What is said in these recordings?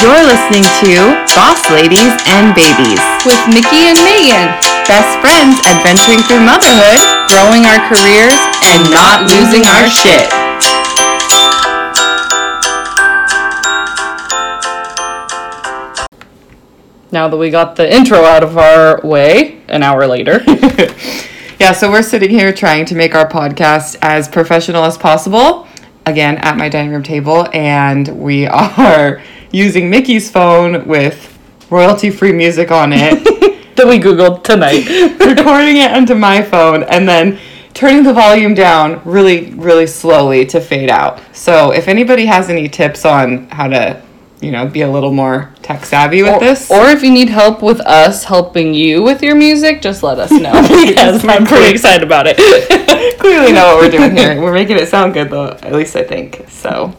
You're listening to Boss Ladies and Babies, with Mickey and Megan, best friends adventuring through motherhood growing our careers and not losing our shit. Now that we got the intro out of our way, an hour later. Yeah, so we're sitting here trying to make our podcast as professional as possible. Again, at my dining room table, and we are using Mickey's phone with royalty free music on it, that we Googled tonight. recording it onto my phone, and then turning the volume down really, really slowly to fade out. So, if anybody has any tips on how to, you know, be a little more tech savvy with or, this, or if you need help with us helping you with your music, just let us know. because I'm pretty excited about it. clearly know what we're doing here. We're making it sound good, though. At least I think so.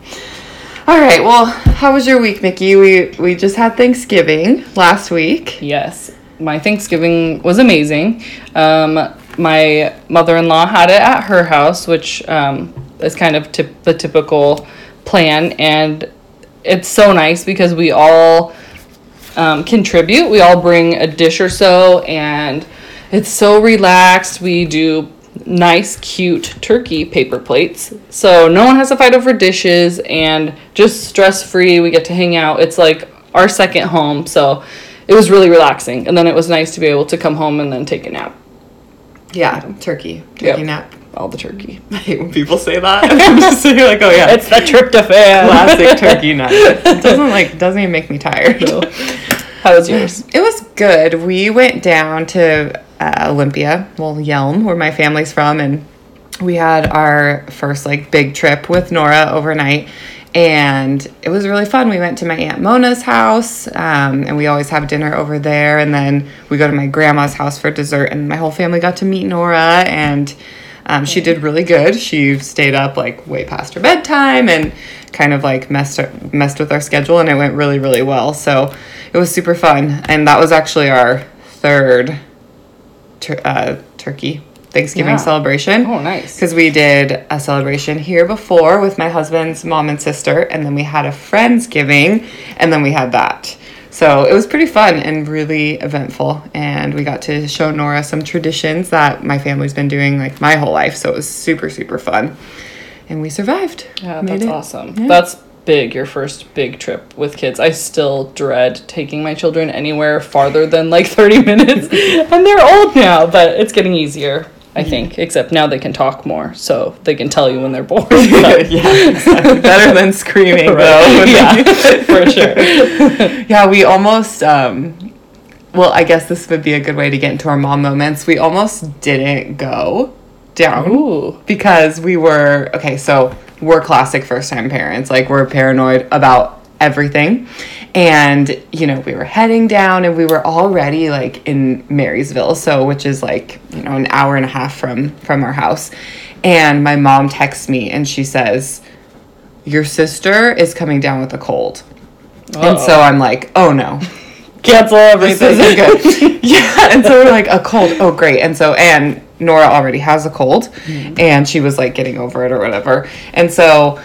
All right. Well, how was your week, Mickey? We we just had Thanksgiving last week. Yes, my Thanksgiving was amazing. Um, my mother in law had it at her house, which um, is kind of tip- the typical plan, and it's so nice because we all um, contribute. We all bring a dish or so, and it's so relaxed. We do nice, cute turkey paper plates. So no one has to fight over dishes and just stress free. We get to hang out. It's like our second home. So it was really relaxing. And then it was nice to be able to come home and then take a nap. Yeah, turkey, turkey Yep. nap. All the turkey. I hate when people say that. I'm just sitting like, oh yeah, It's the tryptophan. classic turkey nap. It doesn't like doesn't even make me tired. No. How was yours? It was good. We went down to uh, Olympia, well, Yelm, where my family's from, and we had our first like big trip with Nora overnight. And it was really fun. We went to my Aunt Mona's house, um, and we always have dinner over there. And then we go to my grandma's house for dessert, and my whole family got to meet Nora. And um, she did really good. She stayed up like way past her bedtime and kind of like messed messed with our schedule, and it went really really well. So it was super fun, and that was actually our third tur- uh, turkey Thanksgiving Yeah. celebration. Oh, nice. Because we did a celebration here before with my husband's mom and sister, and then we had a friendsgiving, and then we had that. So it was pretty fun and really eventful, and we got to show Nora some traditions that my family's been doing like my whole life. So it was super super fun, and we survived. Yeah, that's awesome. Yeah. That's big, your first big trip with kids. I still dread taking my children anywhere farther than like 30 minutes. and they're old now, but it's getting easier, I think. Except now they can talk more, so they can tell you when they're bored. Yeah, exactly. better than screaming though. yeah, they- for sure. yeah, we almost. Um, well, I guess this would be a good way to get into our mom moments. We almost didn't go down Ooh. because we were okay. So we're classic first time parents. Like we're paranoid about everything, and you know we were heading down, and we were already like in Marysville, so which is like you know an hour and a half from from our house. And my mom texts me, and she says, "Your sister is coming down with a cold." And so I'm like, "Oh no." Cancel this everything. isn't good. yeah, and so we're like a cold. Oh, great. And so and Nora already has a cold, mm-hmm. and she was like getting over it or whatever. And so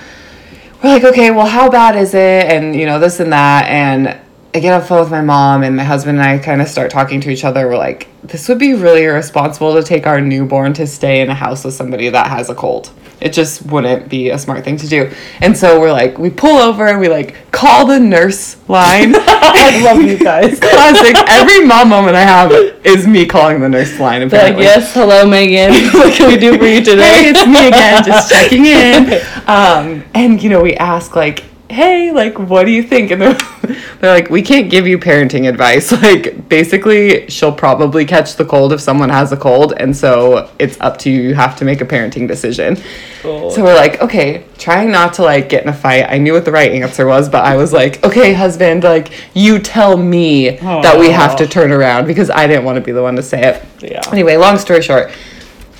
we're like, okay, well, how bad is it? And you know this and that. And I get on the phone with my mom, and my husband and I kind of start talking to each other. We're like, this would be really irresponsible to take our newborn to stay in a house with somebody that has a cold. It just wouldn't be a smart thing to do. And so we're like, we pull over and we like call the nurse line. I love you guys. classic. Every mom moment I have is me calling the nurse line. They're like, yes, hello, Megan. what can we do for you today? Hey, it's me again, just checking in. Um, and you know, we ask like, hey, like, what do you think? And they're, they're like, we can't give you parenting advice. Like, basically, she'll probably catch the cold if someone has a cold, and so it's up to you. You have to make a parenting decision. Oh. So we're like, okay, trying not to like get in a fight. I knew what the right answer was, but I was like, okay, husband, like you tell me that we have to turn around because I didn't want to be the one to say it. Yeah. Anyway, long story short,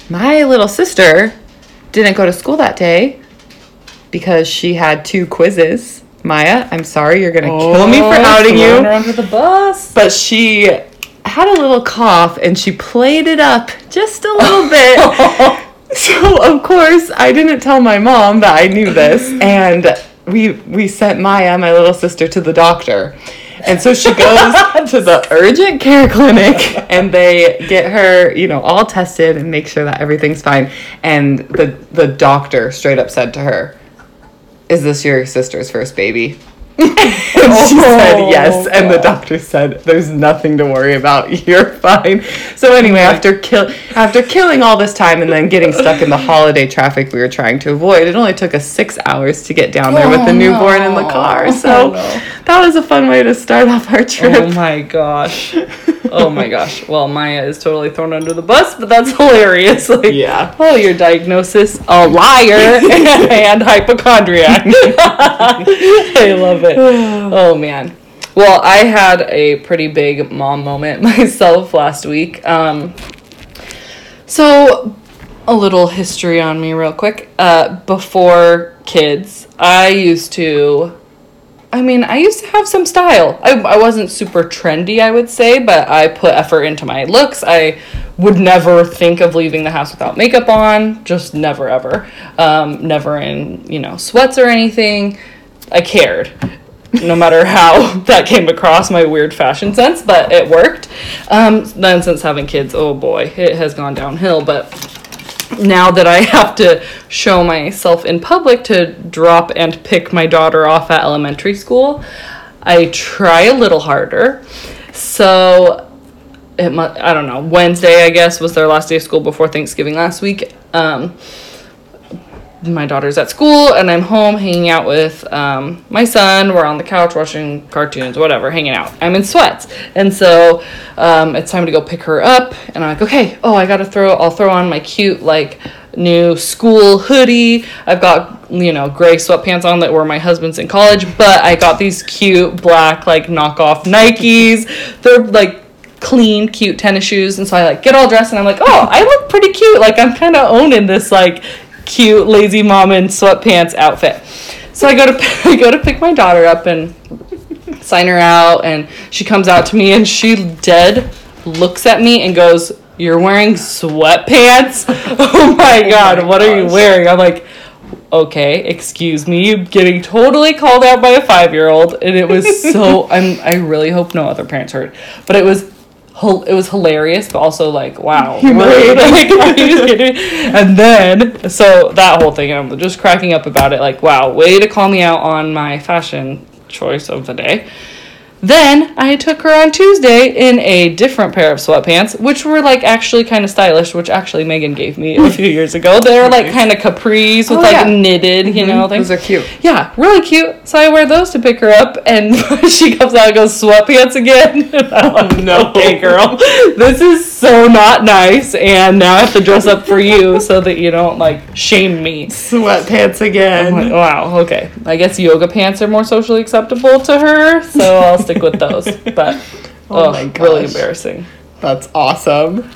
my little sister didn't go to school that day because she had two quizzes. Maya, I'm sorry, you're gonna kill me for Oh, outing you. her under the bus. But she had a little cough and she played it up just a little bit. So of course I didn't tell my mom that I knew this, and we we sent Maya, my little sister, to the doctor. And so she goes to the urgent care clinic and they get her, you know, all tested and make sure that everything's fine. And the the doctor straight up said to her, "Is this your sister's first baby?" and she said oh. yes, and the doctor said, "There's nothing to worry about. You're fine." So anyway, after kill after killing all this time and then getting stuck in the holiday traffic we were trying to avoid, it only took us six hours to get down there with the Oh, newborn in the car. Oh, so Oh, no. that was a fun way to start off our trip. Oh my gosh. Oh my gosh. Well, Maya is totally thrown under the bus, but that's hilarious. Like, Yeah. Oh, your diagnosis: a liar and hypochondriac. I love it. Oh man. Well, I had a pretty big mom moment myself last week. Um, so, a little history on me, real quick. Uh, before kids, I used to I mean, I used to have some style. I, I wasn't super trendy, I would say, but I put effort into my looks. I would never think of leaving the house without makeup on, just never ever. Um, never in, you know, sweats or anything. I cared. No matter how that came across my weird fashion sense, but it worked. Um, then, since having kids, oh boy, it has gone downhill. But now that I have to show myself in public to drop and pick my daughter off at elementary school, I try a little harder. So it mu- I don't know. Wednesday, I guess, was their last day of school before Thanksgiving last week. Um, my daughter's at school and I'm home hanging out with um, my son. We're on the couch watching cartoons, whatever, hanging out. I'm in sweats, and so um, it's time to go pick her up. And I'm like, okay, oh, I gotta throw. I'll throw on my cute like new school hoodie. I've got you know gray sweatpants on that were my husband's in college, but I got these cute black like knockoff Nikes. They're like clean, cute tennis shoes. And so I like get all dressed and I'm like, oh, I look pretty cute. Like I'm kind of owning this like cute lazy mom in sweatpants outfit. So I go to I go to pick my daughter up and sign her out and she comes out to me and she dead looks at me and goes, "You're wearing sweatpants?" oh my oh god, what are you wearing? I'm like okay, excuse me, getting totally called out by a five year old, and it was so. I'm. I really hope no other parents heard, but it was. It was hilarious, but also like, wow, Humiliating. Like, you kidding? And then, so that whole thing, I'm just cracking up about it. Like, wow, way to call me out on my fashion choice of the day. Then I took her on Tuesday in a different pair of sweatpants, which were like actually kind of stylish, which actually Megan gave me a few years ago. They were like kind of capris with Oh, like yeah. knitted, you know, mm-hmm. things. Those are cute. Yeah, really cute. So I wear those to pick her up, and she comes out and goes sweatpants again. I'm like, oh, no. okay, girl, this is so not nice, and now I have to dress up for you so that you don't like shame me. Sweatpants again. like, wow, okay. I guess yoga pants are more socially acceptable to her, so I'll stick with those. But Oh oh, my really embarrassing. That's awesome.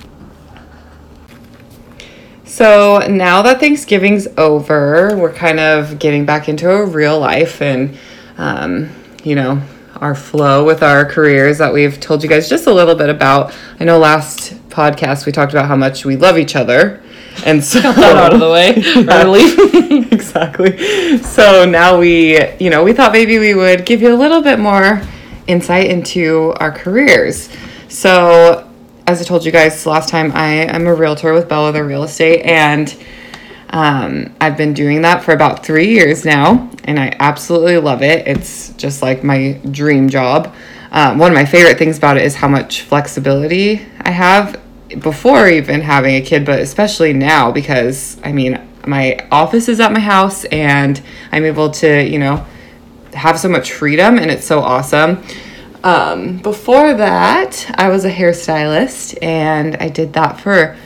So now that Thanksgiving's over, we're kind of getting back into a real life and, um, you know, our flow with our careers that we've told you guys just a little bit about. I know last podcast we talked about how much we love each other. And so That out of the way Yeah. early. exactly. So now we, you know, we thought maybe we would give you a little bit more insight into our careers. So, as I told you guys last time, I am a realtor with Bellwether Real Estate, and um, I've been doing that for about three years now, and I absolutely love it. It's just like my dream job. Um, one of my favorite things about it is how much flexibility I have before even having a kid, but especially now because I mean, my office is at my house, and I'm able to, you know, have so much freedom, and it's so awesome. Um, before that, I was a hairstylist, and I did that for.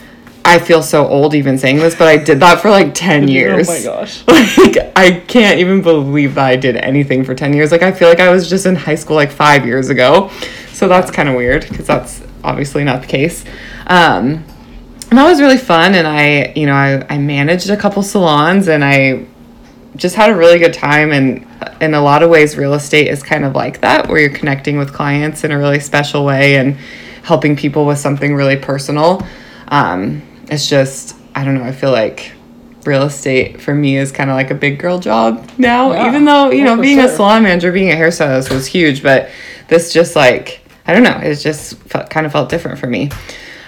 I feel so old even saying this, but I did that for like 10 years. Oh my gosh. Like, I can't even believe that I did anything for 10 years. Like, I feel like I was just in high school like five years ago. So that's kind of weird because that's obviously not the case. Um, and that was really fun. And I, you know, I, I managed a couple salons and I just had a really good time. And in a lot of ways, real estate is kind of like that, where you're connecting with clients in a really special way and helping people with something really personal. Um, it's just, I don't know, I feel like real estate for me is kind of like a big girl job now. Yeah. Even though you know being a salon manager, being a hairstylist was huge, but this just like I don't know, it just felt, kind of felt different for me.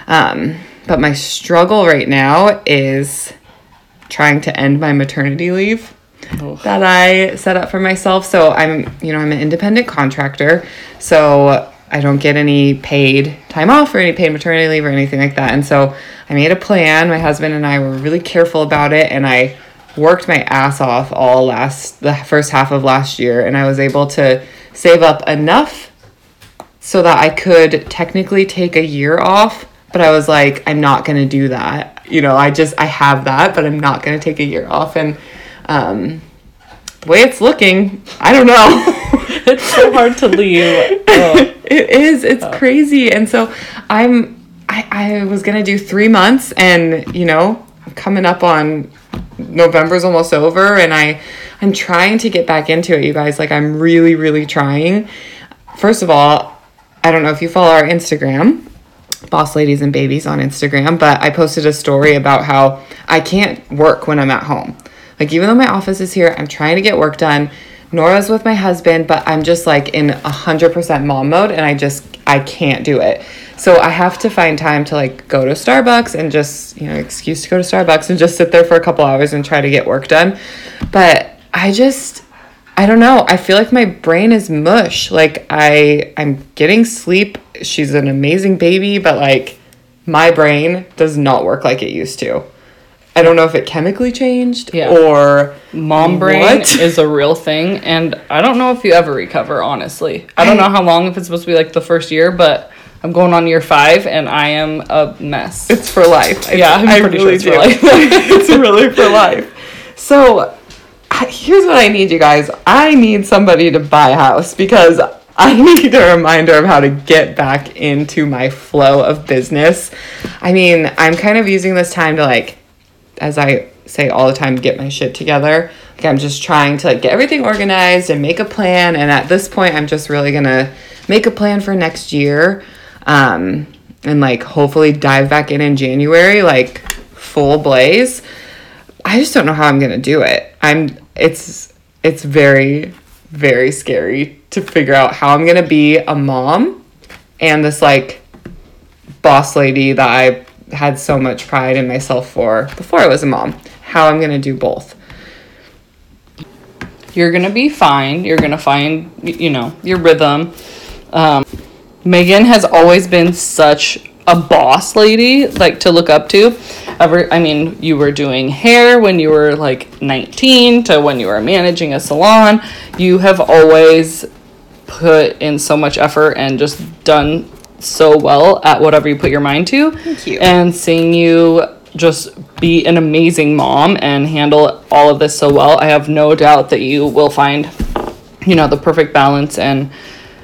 Um, but my struggle right now is trying to end my maternity leave That I set up for myself. So I'm, you know, I'm an independent contractor. So I don't get any paid time off or any paid maternity leave or anything like that. And so I made a plan. My husband and I were really careful about it and I worked my ass off all last the first half of last year and I was able to save up enough so that I could technically take a year off, but I was like, I'm not gonna do that. You know, I just I have that, but I'm not gonna take a year off. And um, the way it's looking, I don't know. it's so hard to leave. Oh. it is. It's crazy. And so I'm. I, I was gonna do three months, and you know, I'm coming up on November's almost over, and I I'm trying to get back into it, you guys. Like I'm really, really trying. First of all, I don't know if you follow our Instagram, Boss Ladies and Babies on Instagram, but I posted a story about how I can't work when I'm at home. Like even though my office is here, I'm trying to get work done. Nora's with my husband, but I'm just like in a hundred percent mom mode, and I just I can't do it. So I have to find time to like go to Starbucks and just you know excuse to go to Starbucks and just sit there for a couple hours and try to get work done. But I just I don't know. I feel like my brain is mush. Like I I'm getting sleep. She's an amazing baby, but like my brain does not work like it used to. I don't know if it chemically changed Yeah. or Mom brain What? is a real thing, and I don't know if you ever recover. Honestly, I don't I- know how long if it's supposed to be like the first year, but I'm going on year five, and I am a mess. it's for life. I- Yeah, I'm I pretty sure really it's for life. it's really for life. So I- here's what I need, you guys. I need somebody to buy a house because I need a reminder of how to get back into my flow of business. I mean, I'm kind of using this time to like, as I say all the time, get my shit together. Like I'm just trying to like get everything organized and make a plan. And at this point, I'm just really gonna make a plan for next year. Um, and like hopefully dive back in in January, like full blaze. I just don't know how I'm gonna do it. I'm it's it's very very scary to figure out how I'm gonna be a mom and this like boss lady that I had so much pride in myself for before I was a mom. How I'm gonna do both. You're gonna be fine. You're gonna find, you know, your rhythm. Um, Megan has always been such a boss lady, like to look up to. Ever, I mean, you were doing hair when you were like 19 to when you were managing a salon. You have always put in so much effort and just done so well at whatever you put your mind to. Thank you. And seeing you just be an amazing mom and handle all of this so well, I have no doubt that you will find, you know, the perfect balance and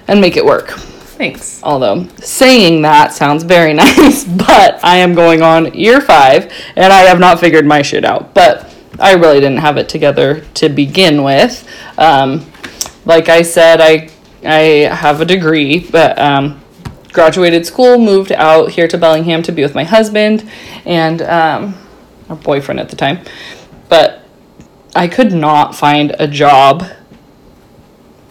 and make it work. Thanks. Although saying that sounds very nice, but I am going on year five and I have not figured my shit out. But I really didn't have it together to begin with. Um, like I said, I I have a degree, but um, graduated school, moved out here to Bellingham to be with my husband and um, our boyfriend at the time. But I could not find a job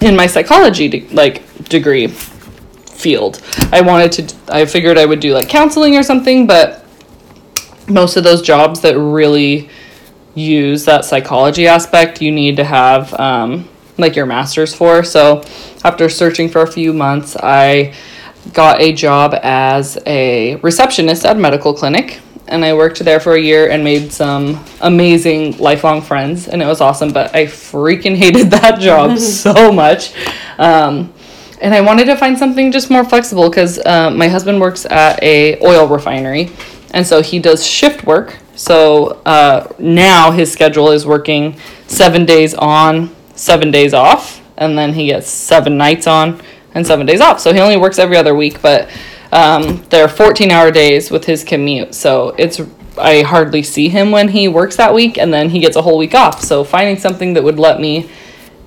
in my psychology de- like degree field. I wanted to I figured I would do like counseling or something, but most of those jobs that really use that psychology aspect, you need to have um, like your master's for. So after searching for a few months, I got a job as a receptionist at a medical clinic. And I worked there for a year and made some amazing lifelong friends, and it was awesome. But I freaking hated that job so much. Um, and I wanted to find something just more flexible because uh, my husband works at a oil refinery, and so he does shift work. So uh, now his schedule is working seven days on, seven days off, and then he gets seven nights on and seven days off. So he only works every other week, but um, they're 14 hour days with his commute. So it's I hardly see him when he works that week, and then he gets a whole week off. So finding something that would let me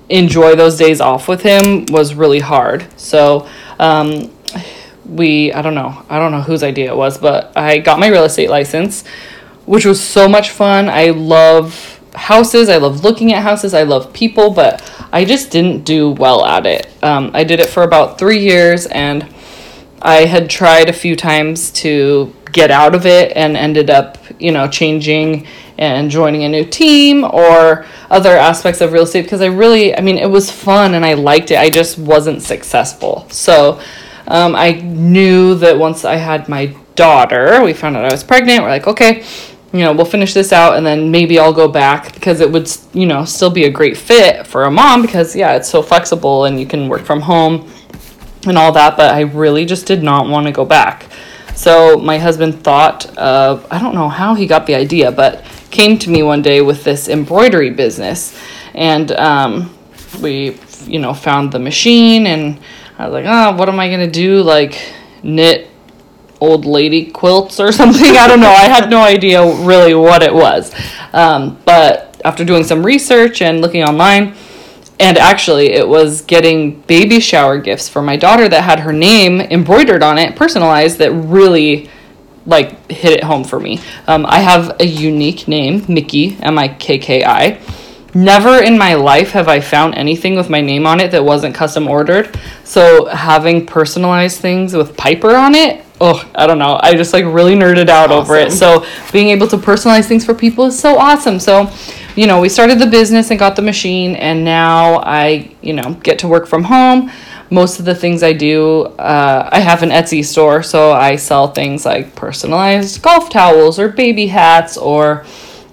enjoy those days off with him was really hard. So um, we, I don't know, I don't know whose idea it was, but I got my real estate license, which was so much fun. I love houses. I love looking at houses. I love people, but I just didn't do well at it. Um, I did it for about three years, and I had tried a few times to get out of it and ended up, you know, changing and joining a new team or other aspects of real estate because I really, I mean, it was fun and I liked it. I just wasn't successful. So um, I knew that once I had my daughter, we found out I was pregnant. We're like, okay, you know, we'll finish this out and then maybe I'll go back because it would, you know, still be a great fit for a mom because, yeah, it's so flexible and you can work from home and all that. But I really just did not want to go back. So my husband thought of, I don't know how he got the idea, but came to me one day with this embroidery business. And um, we, you know, found the machine and I was like, oh, what am I going to do? Like, knit old lady quilts or something. I don't know. I had no idea really what it was. Um, but after doing some research and looking online, and actually, it was getting baby shower gifts for my daughter that had her name embroidered on it, personalized, that really like hit it home for me. Um, I have a unique name, Mickey, M I K K I. Never in my life have I found anything with my name on it that wasn't custom ordered. So having personalized things with Piper on it, oh, I don't know. I just like really nerded out awesome. over it. So being able to personalize things for people is so awesome. So, you know, we started the business and got the machine, and now I, you know, get to work from home. Most of the things I do, uh, I have an Etsy store, so I sell things like personalized golf towels or baby hats or,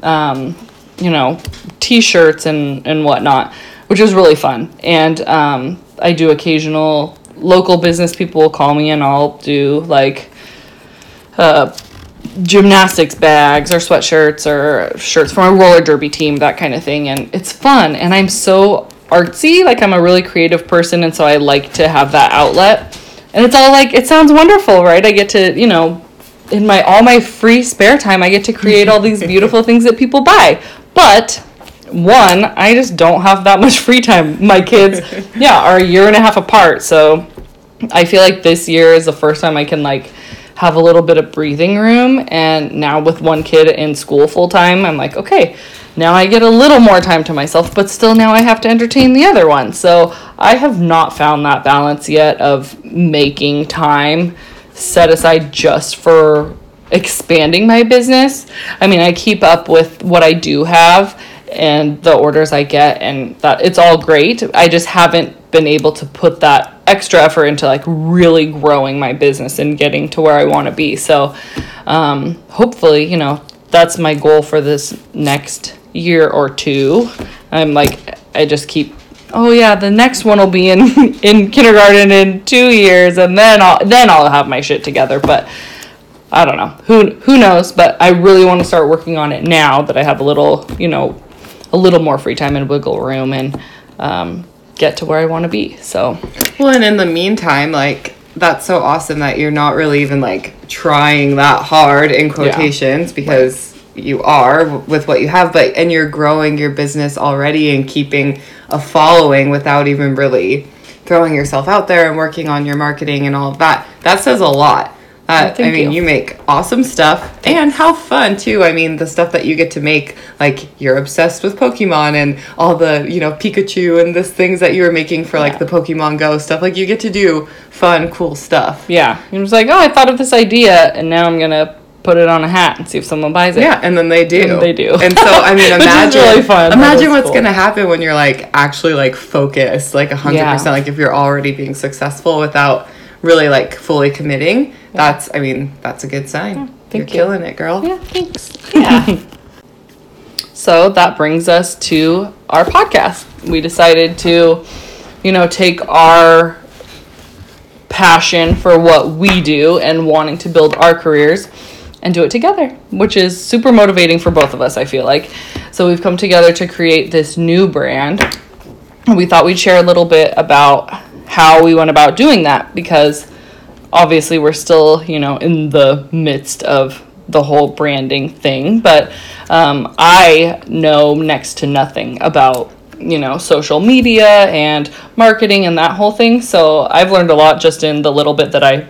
um, you know, t-shirts and and whatnot, which is really fun. And um, I do occasional local business people will call me and I'll do like uh, gymnastics bags or sweatshirts or shirts from a roller derby team, that kind of thing. And it's fun. And I'm so artsy. Like I'm a really creative person. And so I like to have that outlet. And it's all like, it sounds wonderful, right? I get to, you know, in my all my free spare time, I get to create all these beautiful things that people buy. But one, I just don't have that much free time. My kids, yeah, are a year and a half apart, so I feel like this year is the first time I can like have a little bit of breathing room. And now with one kid in school full time, I'm like, okay, now I get a little more time to myself, but still now I have to entertain the other one. So I have not found that balance yet of making time set aside just for expanding my business. I mean, I keep up with what I do have and the orders I get and that it's all great. I just haven't been able to put that extra effort into like really growing my business and getting to where I want to be. So um, hopefully, you know, that's my goal for this next year or two. I'm like I just keep oh yeah, the next one will be in in kindergarten in 2 years and then I'll then I'll have my shit together, but I don't know. Who who knows, but I really want to start working on it now that I have a little, you know, a little more free time and wiggle room and um, get to where I want to be. So, well, and in the meantime, like that's so awesome that you're not really even like trying that hard in quotations yeah. because right. you are with what you have, but and you're growing your business already and keeping a following without even really throwing yourself out there and working on your marketing and all of that. That says a lot. Uh, I mean, you. you. make awesome stuff and how fun too. I mean, the stuff that you get to make, like you're obsessed with Pokemon and all the, you know, Pikachu and the things that you were making for like yeah. the Pokemon Go stuff. Like you get to do fun, cool stuff. Yeah. It was like, oh, I thought of this idea and now I'm going to put it on a hat and see if someone buys it. Yeah, and then they do. And they do. And so I mean, imagine really fun. Imagine what's cool. gonna happen when you're like actually like focused, like hundred yeah. percent. Like if you're already being successful without really like fully committing, that's I mean, that's a good sign. Yeah, You're you. killing it, girl. Yeah, thanks. Yeah. so that brings us to our podcast. We decided to, you know, take our passion for what we do and wanting to build our careers and do it together, which is super motivating for both of us, I feel like. So we've come together to create this new brand. We thought we'd share a little bit about how we went about doing that because obviously we're still, you know, in the midst of the whole branding thing, but um, I know next to nothing about you know social media and marketing and that whole thing. So I've learned a lot just in the little bit that I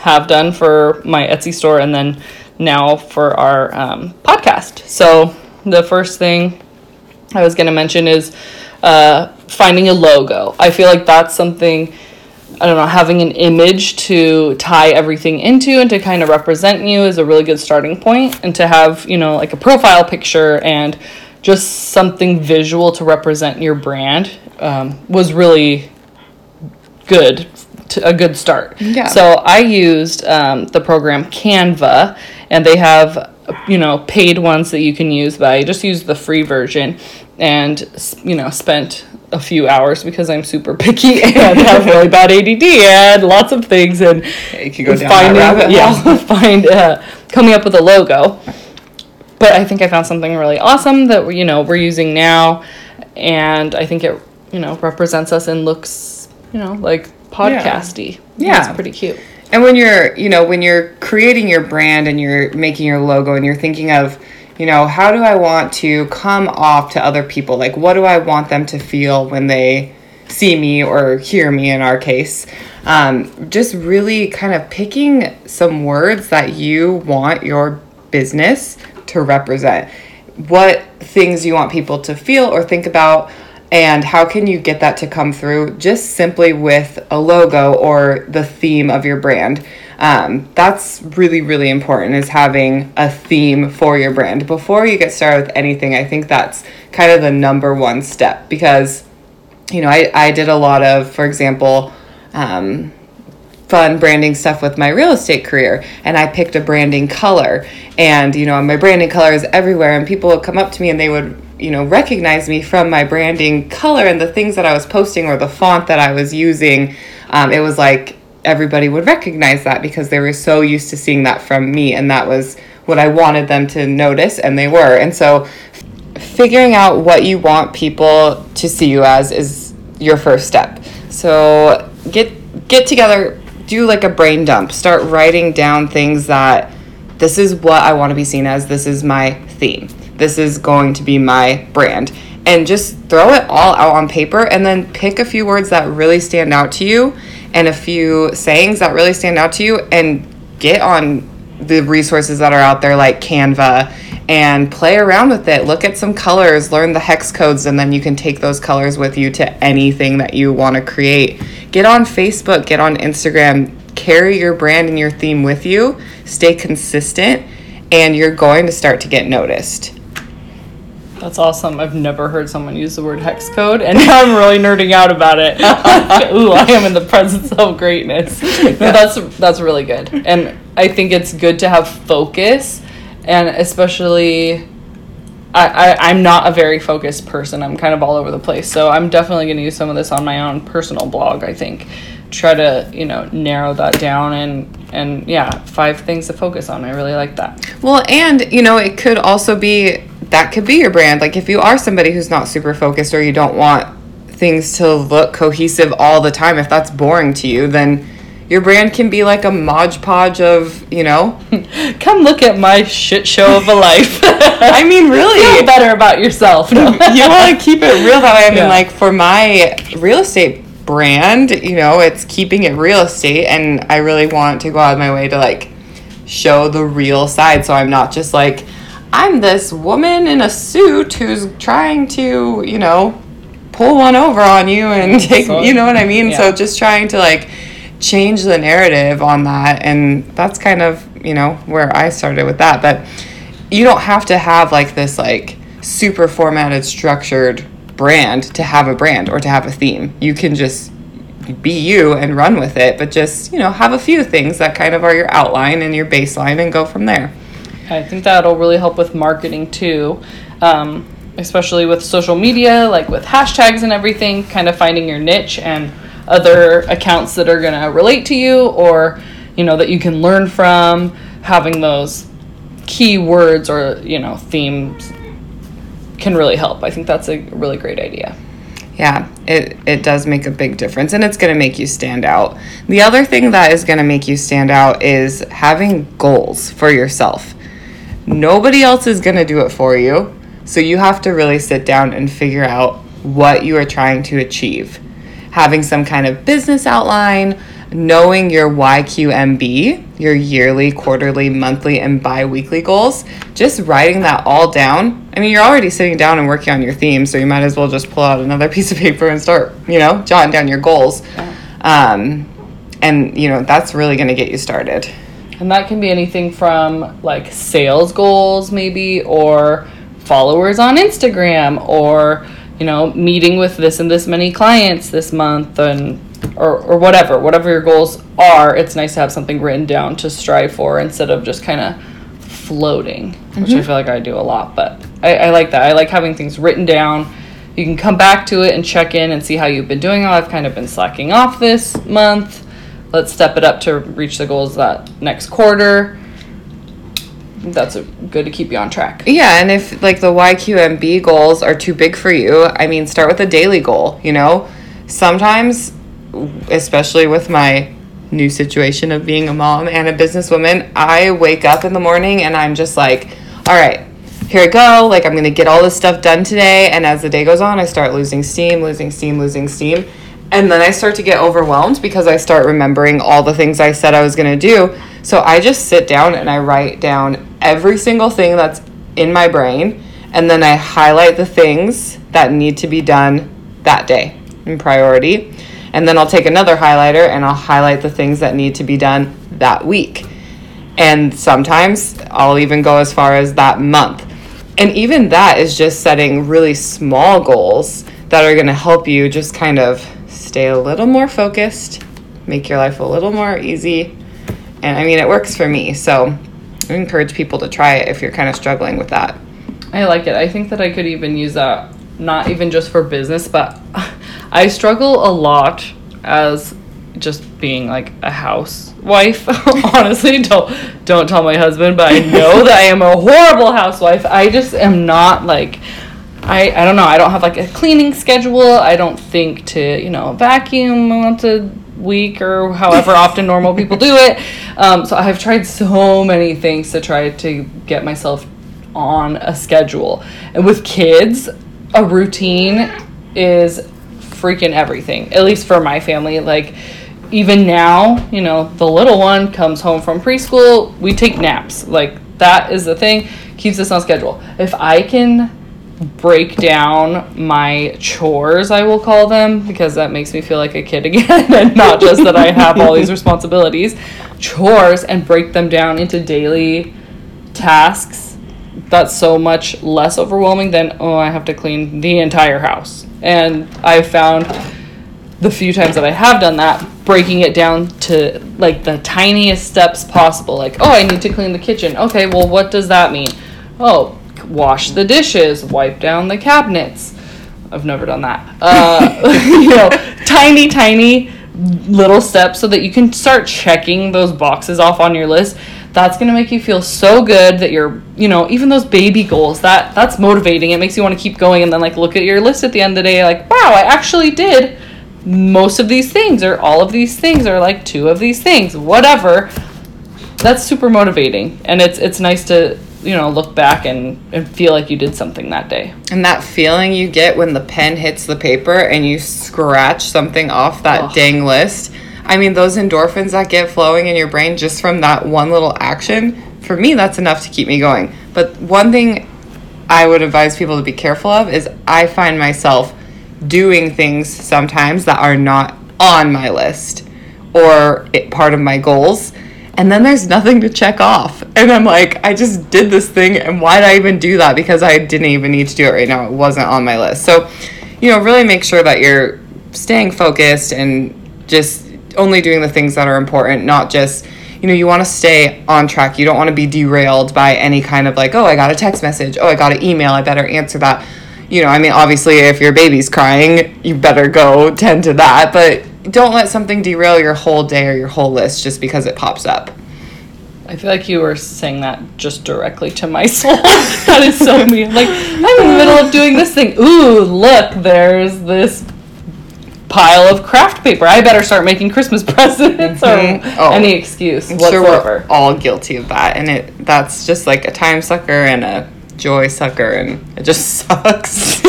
have done for my Etsy store and then now for our um, podcast. So the first thing I was going to mention is uh, finding a logo. I feel like that's something. I don't know, having an image to tie everything into and to kind of represent you is a really good starting point. And to have, you know, like a profile picture and just something visual to represent your brand um, was really good to, a good start Yeah. so i used um, the program canva and they have you know paid ones that you can use but i just used the free version and you know spent a few hours because i'm super picky and have really bad add and lots of things and You could go down finding yeah find uh, coming up with a logo but I think I found something really awesome that you know we're using now, and I think it you know represents us and looks you know like podcasty. Yeah. it's pretty cute. And when you're, you know, when you're creating your brand and you're making your logo and you're thinking of, you know, how do I want to come off to other people? Like, what do I want them to feel when they see me or hear me in our case? Um, just really kind of picking some words that you want your business to represent. What things you want people to feel or think about and how can you get that to come through just simply with a logo or the theme of your brand um, that's really really important is having a theme for your brand. Before you get started with anything i think that's kind of the number one step because you know i, I did a lot of for example um, fun branding stuff with my real estate career and I picked a branding color. And you know my branding color is everywhere and people would come up to me and they would you know recognize me from my branding color and the things that I was posting or the font that I was using. Um, it was like everybody would recognize that because they were so used to seeing that from me and that was what I wanted them to notice and they were and so figuring out what you want people to see you as is your first step. So get get together, do like a brain dump. Start writing down things that this is what I want to be seen as. This is my theme. This is going to be my brand. And just throw it all out on paper and then pick a few words that really stand out to you and a few sayings that really stand out to you and get on the resources that are out there like Canva and play around with it. Look at some colors, learn the hex codes, and then you can take those colors with you to anything that you want to create. Get on Facebook, get on Instagram, carry your brand and your theme with you, stay consistent, and you're going to start to get noticed. That's awesome. I've never heard someone use the word hex code, and now I'm really nerding out about it. Ooh, I am in the presence of greatness. No, that's that's really good, and I think it's good to have focus, and especially. I, I, I'm not a very focused person. I'm kind of all over the place. So I'm definitely going to use some of this on my own personal blog, I think. Try to, you know, narrow that down and, and yeah, five things to focus on. I really like that. Well, and you know, it could also be that could be your brand. Like if you are somebody who's not super focused or you don't want things to look cohesive all the time, if that's boring to you, then your brand can be like a modge podge of, you know. Come look at my shit show of a life. I mean, really. Feel better about yourself. No? you want to keep it real that way. I mean, Yeah. like for my real estate brand, you know, it's keeping it real estate, and I really want to go out of my way to like show the real side. So I'm not just like, I'm this woman in a suit who's trying to, you know, pull one over on you and take, So- you know what I mean? yeah. So just trying to like change the narrative on that, and that's kind of, you know, where I started with that. But you don't have to have like this like super formatted structured brand to have a brand or to have a theme you can just be you and run with it but just you know have a few things that kind of are your outline and your baseline and go from there I think that'll really help with marketing too, um, especially with social media, like with hashtags and everything, kind of finding your niche and other accounts that are going to relate to you or, you know, that you can learn from, having those keywords or, you know, themes can really help. I think that's a really great idea. yeah it, it does make a big difference and it's going to make you stand out the other thing that is going to make you stand out is having goals for yourself nobody else is going to do it for you so you have to really sit down and figure out what you are trying to achieve having some kind of business outline knowing your YQMB, your yearly, quarterly, monthly, and bi weekly goals, just writing that all down. I mean, you're already sitting down and working on your theme, so you might as well just pull out another piece of paper and start, you know, jotting down your goals. Um, and, you know, that's really going to get you started. And that can be anything from like sales goals, maybe, or followers on Instagram, or, you know, meeting with this and this many clients this month, and or, or whatever, whatever your goals are, it's nice to have something written down to strive for instead of just kind of floating, which I mm-hmm. feel like I do a lot. But I, I like that. I like having things written down. You can come back to it and check in and see how you've been doing. Oh, I've kind of been slacking off this month. Let's step it up to reach the goals that next quarter. That's a, good to keep you on track. Yeah, and if like the YQMB goals are too big for you, I mean, start with a daily goal, you know? Sometimes, especially with my new situation of being a mom and a businesswoman, I wake up in the morning and I'm just like, all right, here I go. Like, I'm going to get all this stuff done today. And as the day goes on, I start losing steam, losing steam, losing steam. And then I start to get overwhelmed because I start remembering all the things I said I was going to do. So I just sit down and I write down every single thing that's in my brain. And then I highlight the things that need to be done that day in priority. And then I'll take another highlighter and I'll highlight the things that need to be done that week. And sometimes I'll even go as far as that month. And even that is just setting really small goals that are going to help you just kind of stay a little more focused, make your life a little more easy. And I mean, it works for me. So I encourage people to try it if you're kind of struggling with that. I like it. I think that I could even use that not even just for business, but I struggle a lot as just being like a housewife. Honestly, don't don't tell my husband, but I know that I am a horrible housewife. I just am not like I I don't know. I don't have like a cleaning schedule. I don't think to, you know, vacuum once a week or however often normal people do it. Um, so I've tried so many things to try to get myself on a schedule. And with kids, a routine is freaking everything. At least for my family, like even now, you know, the little one comes home from preschool, we take naps. Like that is the thing, keeps us on schedule. If I can break down my chores, I will call them, because that makes me feel like a kid again, and not just that I have all these responsibilities. Chores and break them down into daily tasks. That's so much less overwhelming than, oh, I have to clean the entire house. And I've found the few times that I have done that, breaking it down to like the tiniest steps possible. Like, oh, I need to clean the kitchen. Okay, well, what does that mean? Oh, wash the dishes, wipe down the cabinets. I've never done that. Uh, you know, tiny, tiny little steps so that you can start checking those boxes off on your list. That's gonna make you feel so good that you're, you know, even those baby goals. That that's motivating. It makes you want to keep going, and then like look at your list at the end of the day, like, wow, I actually did most of these things, or all of these things, or like two of these things, whatever. That's super motivating, and it's it's nice to you know look back and, and feel like you did something that day And that feeling you get when the pen hits the paper and you scratch something off that dang list. I mean, those endorphins that get flowing in your brain just from that one little action, for me, that's enough to keep me going. But one thing I would advise people to be careful of is I find myself doing things sometimes that are not on my list or it, part of my goals. And then there's nothing to check off. And I'm like, I just did this thing, and why did I even do that? Because I didn't even need to do it right now. It wasn't on my list. So, you know, really make sure that you're staying focused and just only doing the things that are important, not just, you know, you want to stay on track. You don't want to be derailed by any kind of like, oh, I got a text message. Oh, I got an email. I better answer that. You know, I mean, obviously, if your baby's crying, you better go tend to that. But don't let something derail your whole day or your whole list just because it pops up. i feel like you were saying that just directly to my soul that is so mean like i'm in the middle of doing this thing ooh look there's this pile of craft paper i better start making christmas presents or Mhm. Oh. any excuse I'm sure we're all guilty of that, and it that's just like a time sucker and a joy sucker, and it just sucks.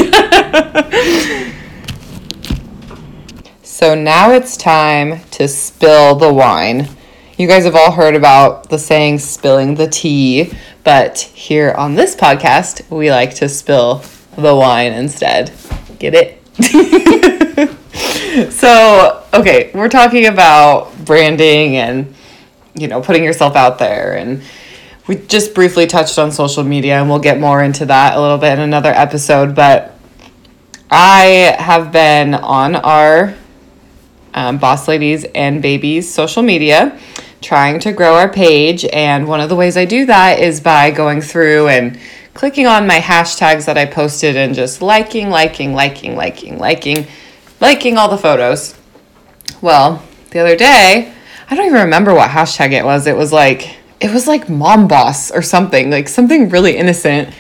So now it's time to spill the wine. You guys have all heard about the saying spilling the tea, but here on this podcast, we like to spill the wine instead. Get it? so, okay, we're talking about branding and you know, putting yourself out there and we just briefly touched on social media and we'll get more into that a little bit in another episode, but I have been on our um, Boss Ladies and Babies social media trying to grow our page. And one of the ways I do that is by going through and clicking on my hashtags that I posted and just liking, liking, liking, liking, liking, liking all the photos. Well, the other day, I don't even remember what hashtag it was. It was like, it was like mom boss or something, like something really innocent.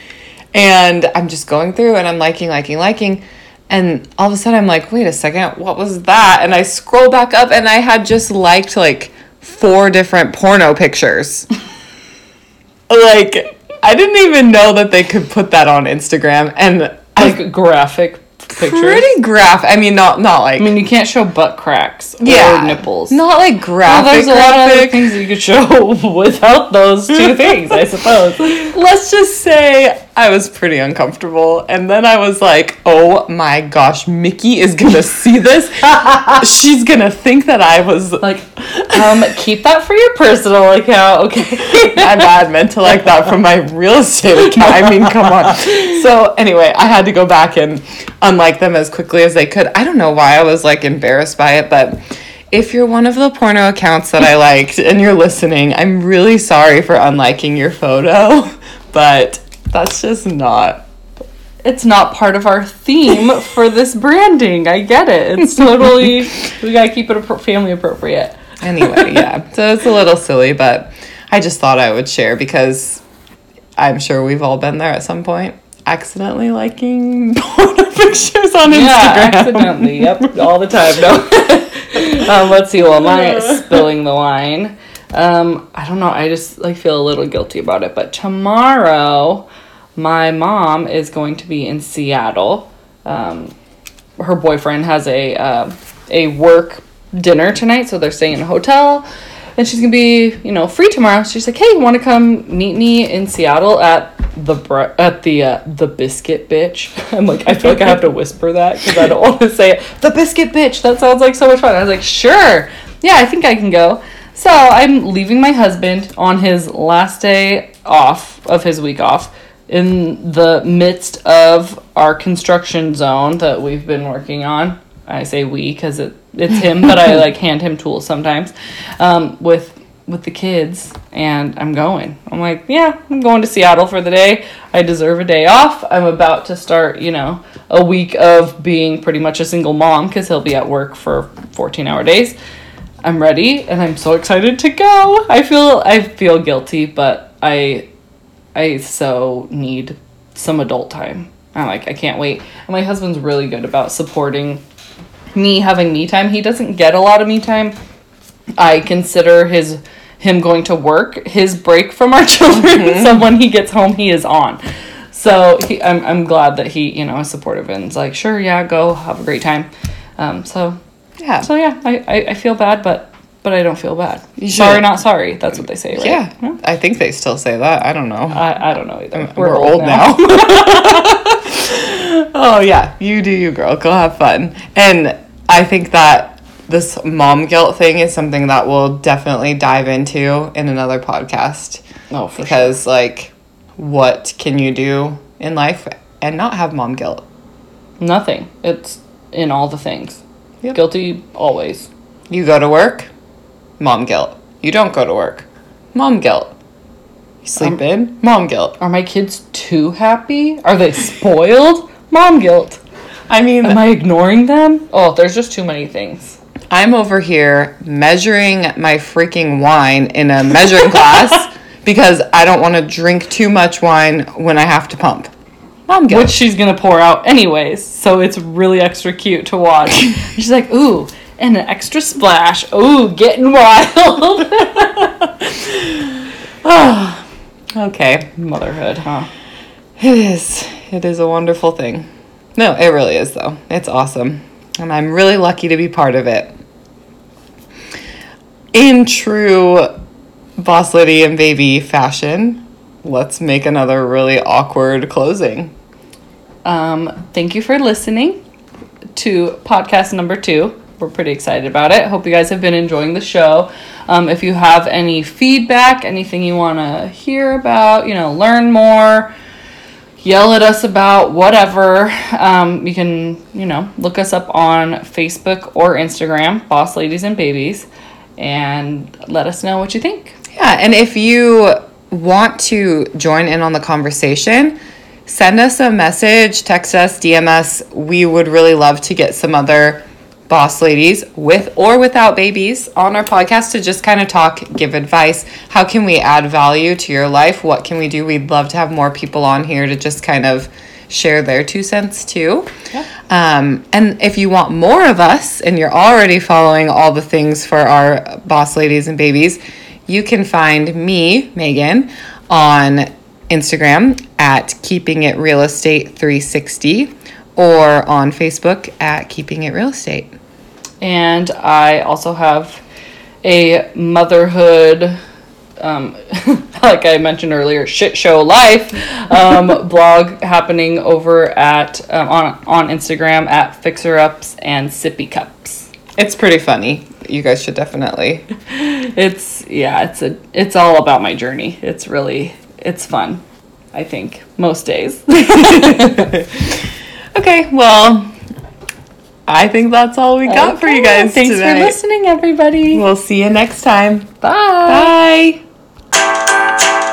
And I'm just going through and I'm liking, liking, liking. And all of a sudden I'm like, wait a second, what was that? And I scroll back up and I had just liked like four different porno pictures. like, I didn't even know that they could put that on Instagram. And Like I graphic pictures. pretty graphic. I mean, not not like I mean, you can't show butt cracks or yeah nipples. Not like Well, graphic. there's a lot of other things that you could show without those two things, I suppose. Let's just say I was pretty uncomfortable. And then I was like, oh my gosh, Mickey is gonna see this. She's gonna think that I was Like, um, keep that for your personal account, okay? my bad meant to like that from my real estate account. I mean, come on. So anyway, I had to go back and unlike them as quickly as they could. I don't know why I was like embarrassed by it, but if you're one of the porno accounts that I liked and you're listening, I'm really sorry for unliking your photo, but that's just not. it's not part of our theme for this branding. I get it. It's totally we gotta keep it family appropriate. Anyway, yeah. So it's a little silly, but I just thought I would share because I'm sure we've all been there at some point. Accidentally liking porno pictures on Yeah, Instagram. accidentally. Yep, all the time. No. um, let's see. Well, am I spilling the wine? Um, I don't know. I just like feel a little guilty about it. But tomorrow, my mom is going to be in Seattle. Um, her boyfriend has a uh, a work dinner tonight, so they're staying in a hotel. And she's gonna be, you know, free tomorrow. She's like, "Hey, you want to come meet me in Seattle at the at the uh, the biscuit bitch?" I'm like, I feel like I have to whisper that because I don't want to say it. The biscuit bitch. That sounds like so much fun. I was like, "Sure, yeah, I think I can go." So I'm leaving my husband on his last day off of his week off in the midst of our construction zone that we've been working on. I say we because it, it's him, but I like hand him tools sometimes um, with with the kids, and I'm going. I'm like, yeah, I'm going to Seattle for the day. I deserve a day off. I'm about to start, you know, a week of being pretty much a single mom because he'll be at work for 14 hour days. I'm ready, and I'm so excited to go. I feel I feel guilty, but I I so need some adult time. I'm like, I can't wait. And my husband's really good about supporting me having me time. He doesn't get a lot of me time. I consider his him going to work his break from our children. so when he gets home, he is on. So he, I'm I'm glad that he you know is supportive and is like, sure, yeah, go have a great time. Um, so Yeah. so yeah, I, I, I feel bad, but but I don't feel bad. You Sorry, should. not sorry. That's what they say, right? Yeah. I think they still say that. I don't know. I, I don't know either. Um, we're, old, now. oh yeah, you do you, girl. Go have fun. And I think that this mom guilt thing is something that we'll definitely dive into in another podcast oh, for sure. because, like, what can you do in life and not have mom guilt? Nothing. It's in all the things. Yep. Guilty always. You go to work, mom guilt. You don't go to work, mom guilt. You sleep Um, in, mom guilt. Are my kids too happy? Are they spoiled? Mom guilt. I mean, Am I ignoring them? Oh, there's just too many things. I'm over here measuring my freaking wine in a measuring glass because I don't want to drink too much wine when I have to pump. Mom guilt. Which she's gonna pour out anyways, so it's really extra cute to watch. she's like, ooh, and an extra splash. Ooh, getting wild. okay. Motherhood, huh? It is. It is a wonderful thing. No, it really is though. It's awesome. and I'm really lucky to be part of it. In true boss lady and baby fashion, let's make another really awkward closing. Um, thank you for listening to podcast number two. We're pretty excited about it. Hope you guys have been enjoying the show. Um, if you have any feedback, anything you want to hear about, you know, learn more, yell at us about whatever, um, you can, you know, look us up on Facebook or Instagram, Boss Ladies and Babies, and let us know what you think. Yeah, and if you want to join in on the conversation, send us a message, text us, DM us. We would really love to get some other boss ladies with or without babies on our podcast to just kind of talk, give advice. How can we add value to your life? What can we do? We'd love to have more people on here to just kind of share their two cents too. Yeah. Um, and if you want more of us and you're already following all the things for our boss ladies and babies, you can find me, Megan, on Instagram at Keeping It Real Estate 360 or on Facebook at Keeping It Real Estate. And I also have a motherhood, um, like I mentioned earlier, shit show life um, blog happening over at um, on on Instagram at Fixer Ups and Sippy Cups. It's pretty funny. You guys should definitely. It's yeah, it's a it's all about my journey. It's really it's fun. I think most days. Okay, well, I think that's all we got for you guys Thanks tonight. for listening, everybody. We'll see you next time. Bye. Bye.